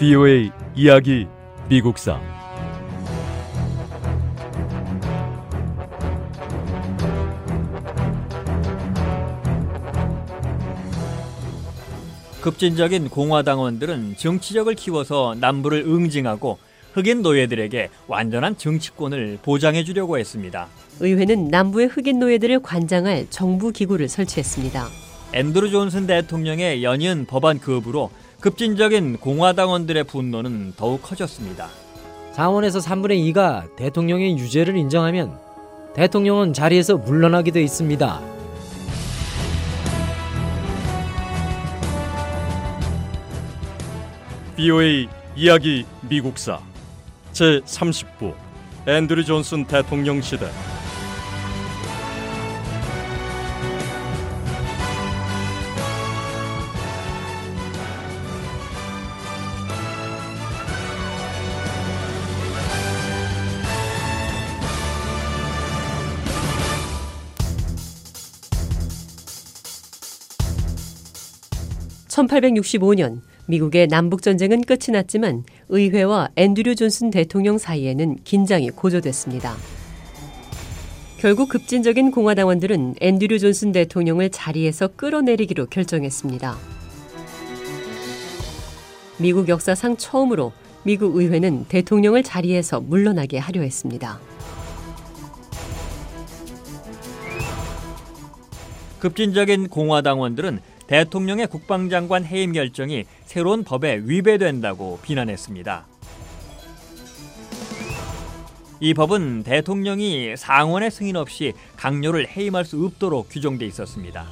VOA 이야기 미국사 급진적인 공화당원들은 정치적을 키워서 남부를 응징하고 흑인 노예들에게 완전한 정치권을 보장해 주려고 했습니다. 의회는 남부의 흑인 노예들을 관장할 정부 기구를 설치했습니다. 앤드루 존슨 대통령의 연이은 법안 거부로 급진적인 공화당원들의 분노는 더욱 커졌습니다. 상원에서 3분의 2가 대통령의 유죄를 인정하면 대통령은 자리에서 물러나게 돼 있습니다. BOA 이야기 미국사 제 30부 앤드류 존슨 대통령 시대 1865년 미국의 남북 전쟁은 끝이 났지만 의회와 앤드류 존슨 대통령 사이에는 긴장이 고조됐습니다. 결국 급진적인 공화당원들은 앤드류 존슨 대통령을 자리에서 끌어내리기로 결정했습니다. 미국 역사상 처음으로 미국 의회는 대통령을 자리에서 물러나게 하려 했습니다. 급진적인 공화당원들은 대통령의 국방장관 해임 결정이 새로운 법에 위배된다고 비난했습니다. 이 법은 대통령이 상원의 승인 없이 강요를 해임할 수 없도록 규정돼 있었습니다.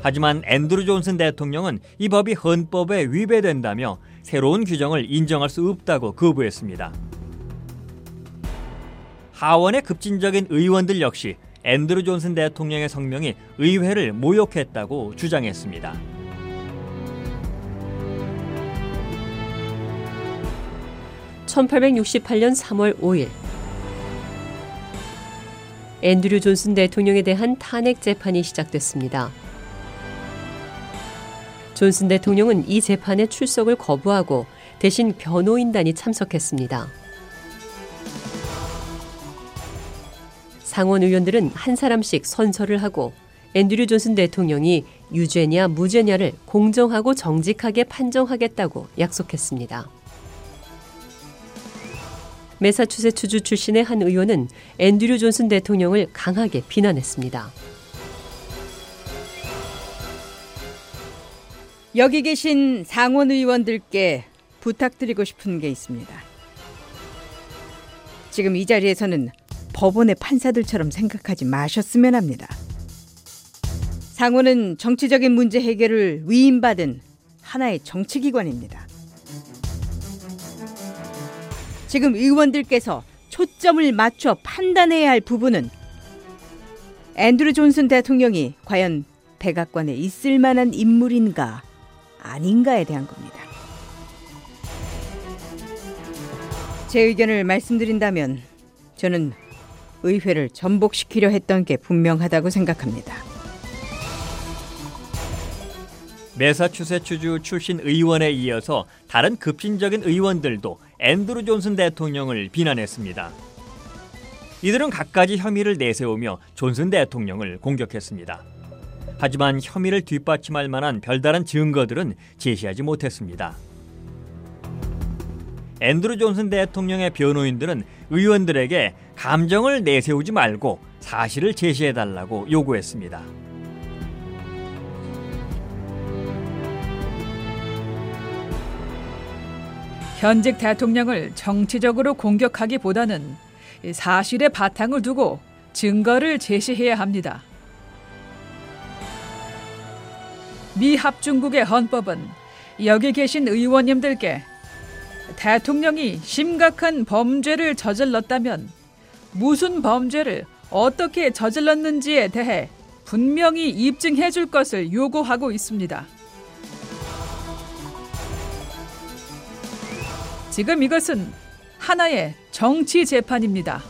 하지만 앤드루 존슨 대통령은 이 법이 헌법에 위배된다며 새로운 규정을 인정할 수 없다고 거부했습니다. 하원의 급진적인 의원들 역시 앤드루 존슨 대통령의 성명이 의회를 모욕했다고 주장했습니다. (1868년 3월 5일) 앤드류 존슨 대통령에 대한 탄핵 재판이 시작됐습니다. 존슨 대통령은 이 재판에 출석을 거부하고 대신 변호인단이 참석했습니다. 상원 의원들은 한 사람씩 선서를 하고 앤드류 존슨 대통령이 유죄냐 무죄냐를 공정하고 정직하게 판정하겠다고 약속했습니다. 메사추세츠주 출신의 한 의원은 앤드류 존슨 대통령을 강하게 비난했습니다. 여기 계신 상원 의원들께 부탁드리고 싶은 게 있습니다. 지금 이 자리에서는 법원의 판사들처럼 생각하지 마셨으면 합니다. 상원은 정치적인 문제 해결을 위임받은 하나의 정치기관입니다. 지금 의원들께서 초점을 맞춰 판단해야 할 부분은 앤드루 존슨 대통령이 과연 백악관에 있을 만한 인물인가 아닌가에 대한 겁니다. 제 의견을 말씀드린다면 저는 의회를 전복시키려 했던 게 분명하다고 생각합니다. 메사추세츠주 출신 의원에 이어서 다른 급진적인 의원들도 앤드루 존슨 대통령을 비난했습니다. 이들은 갖가지 혐의를 내세우며 존슨 대통령을 공격했습니다. 하지만 혐의를 뒷받침할 만한 별다른 증거들은 제시하지 못했습니다. 앤드루 존슨 대통령의 변호인들은 의원들에게 감정을 내세우지 말고 사실을 제시해 달라고 요구했습니다. 현직 대통령을 정치적으로 공격하기보다는 사실의 바탕을 두고 증거를 제시해야 합니다. 미 합중국의 헌법은 여기 계신 의원님들께 대통령이 심각한 범죄를 저질렀다면 무슨 범죄를 어떻게 저질렀는지에 대해 분명히 입증해 줄 것을 요구하고 있습니다. 지금 이것은 하나의 정치 재판입니다.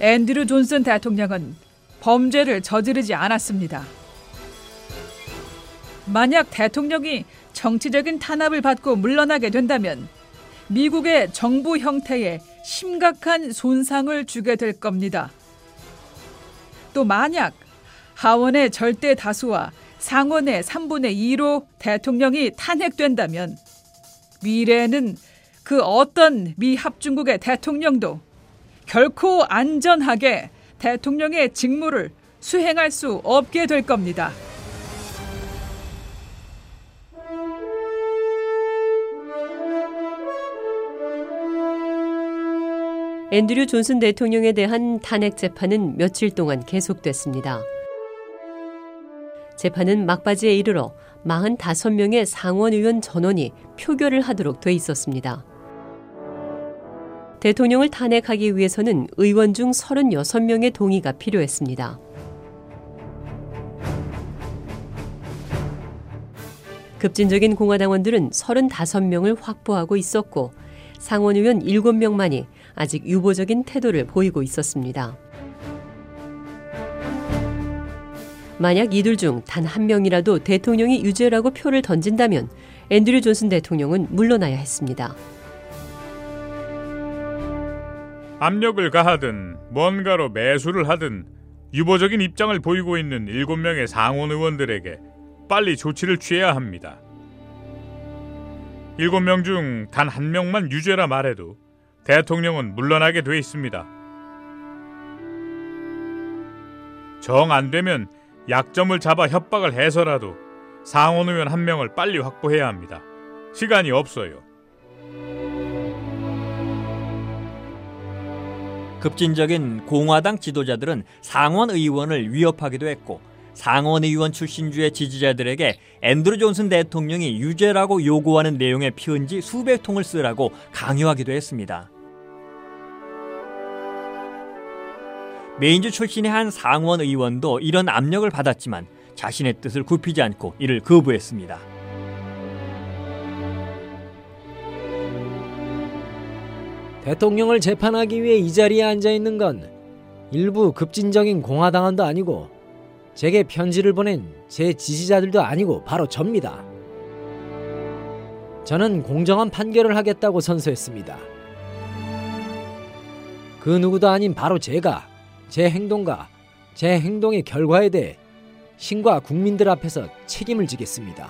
앤드류 존슨 대통령은 범죄를 저지르지 않았습니다. 만약 대통령이 정치적인 탄압을 받고 물러나게 된다면 미국의 정부 형태에 심각한 손상을 주게 될 겁니다. 또 만약 하원의 절대 다수와 상원의 3분의 2로 대통령이 탄핵된다면 미래에는 그 어떤 미 합중국의 대통령도 결코 안전하게 대통령의 직무를 수행할 수 없게 될 겁니다. 앤드류 존슨 대통령에 대한 탄핵 재판은 며칠 동안 계속됐습니다. 재판은 막바지에 이르러 45명의 상원 의원 전원이 표결을 하도록 돼 있었습니다. 대통령을 탄핵하기 위해서는 의원 중 36명의 동의가 필요했습니다. 급진적인 공화당원들은 35명을 확보하고 있었고 상원 의원 7명만이 아직 유보적인 태도를 보이고 있었습니다. 만약 이들 중 단 한 명이라도 대통령이 유죄라고 표를 던진다면 앤드류 존슨 대통령은 물러나야 했습니다. 압력을 가하든 뭔가로 매수를 하든 유보적인 입장을 보이고 있는 7명의 상원 의원들에게 빨리 조치를 취해야 합니다. 7명 중 단 한 명만 유죄라 말해도 대통령은 물러나게 돼 있습니다. 정 안 되면 약점을 잡아 협박을 해서라도 상원 의원 한 명을 빨리 확보해야 합니다. 시간이 없어요. 급진적인 공화당 지도자들은 상원 의원을 위협하기도 했고 상원 의원 출신주의 지지자들에게 앤드루 존슨 대통령이 유죄라고 요구하는 내용의 편지 수백 통을 쓰라고 강요하기도 했습니다. 메인주 출신의 한 상원 의원도 이런 압력을 받았지만 자신의 뜻을 굽히지 않고 이를 거부했습니다. 대통령을 재판하기 위해 이 자리에 앉아 있는 건 일부 급진적인 공화당원도 아니고 제게 편지를 보낸 제 지지자들도 아니고 바로 접니다. 저는 공정한 판결을 하겠다고 선서했습니다. 그 누구도 아닌 바로 제가 제 행동과 제 행동의 결과에 대해 신과 국민들 앞에서 책임을 지겠습니다.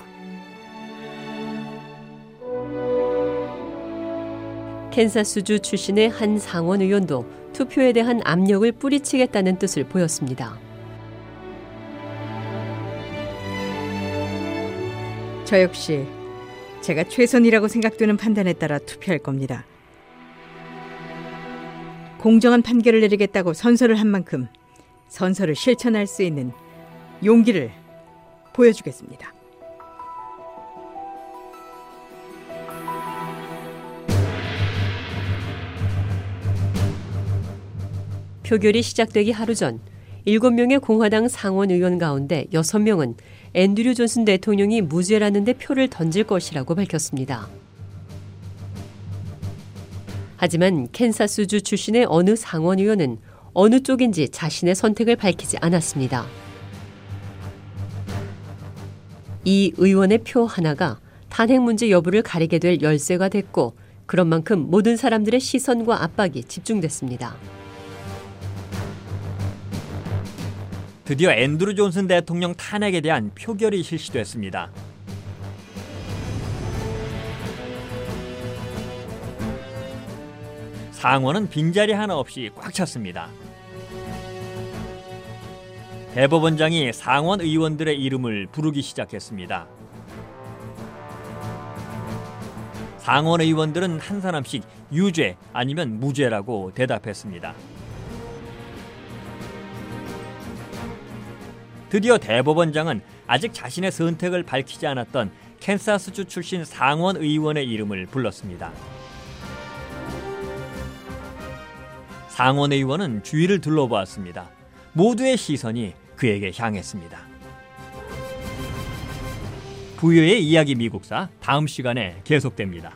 캔사스주 출신의 한 상원 의원도 투표에 대한 압력을 뿌리치겠다는 뜻을 보였습니다. 저 역시 제가 최선이라고 생각되는 판단에 따라 투표할 겁니다. 공정한 판결을 내리겠다고 선서를 한 만큼 선서를 실천할 수 있는 용기를 보여주겠습니다. 표결이 시작되기 하루 전 7명의 공화당 상원 의원 가운데 6명은 앤드류 존슨 대통령이 무죄라는 데 표를 던질 것이라고 밝혔습니다. 하지만 캔사스주 출신의 어느 상원 의원은 어느 쪽인지 자신의 선택을 밝히지 않았습니다. 이 의원의 표 하나가 탄핵 문제 여부를 가리게 될 열쇠가 됐고 그런 만큼 모든 사람들의 시선과 압박이 집중됐습니다. 드디어 앤드루 존슨 대통령 탄핵에 대한 표결이 실시됐습니다. 상원은 빈자리 하나 없이 꽉 찼습니다. 대법원장이 상원 의원들의 이름을 부르기 시작했습니다. 상원 의원들은 한 사람씩 유죄 아니면 무죄라고 대답했습니다. 드디어 대법원장은 아직 자신의 선택을 밝히지 않았던 캔사스주 출신 상원 의원의 이름을 불렀습니다. 상원 의원은 주위를 둘러보았습니다. 모두의 시선이 그에게 향했습니다. 부여의 이야기 미국사 다음 시간에 계속됩니다.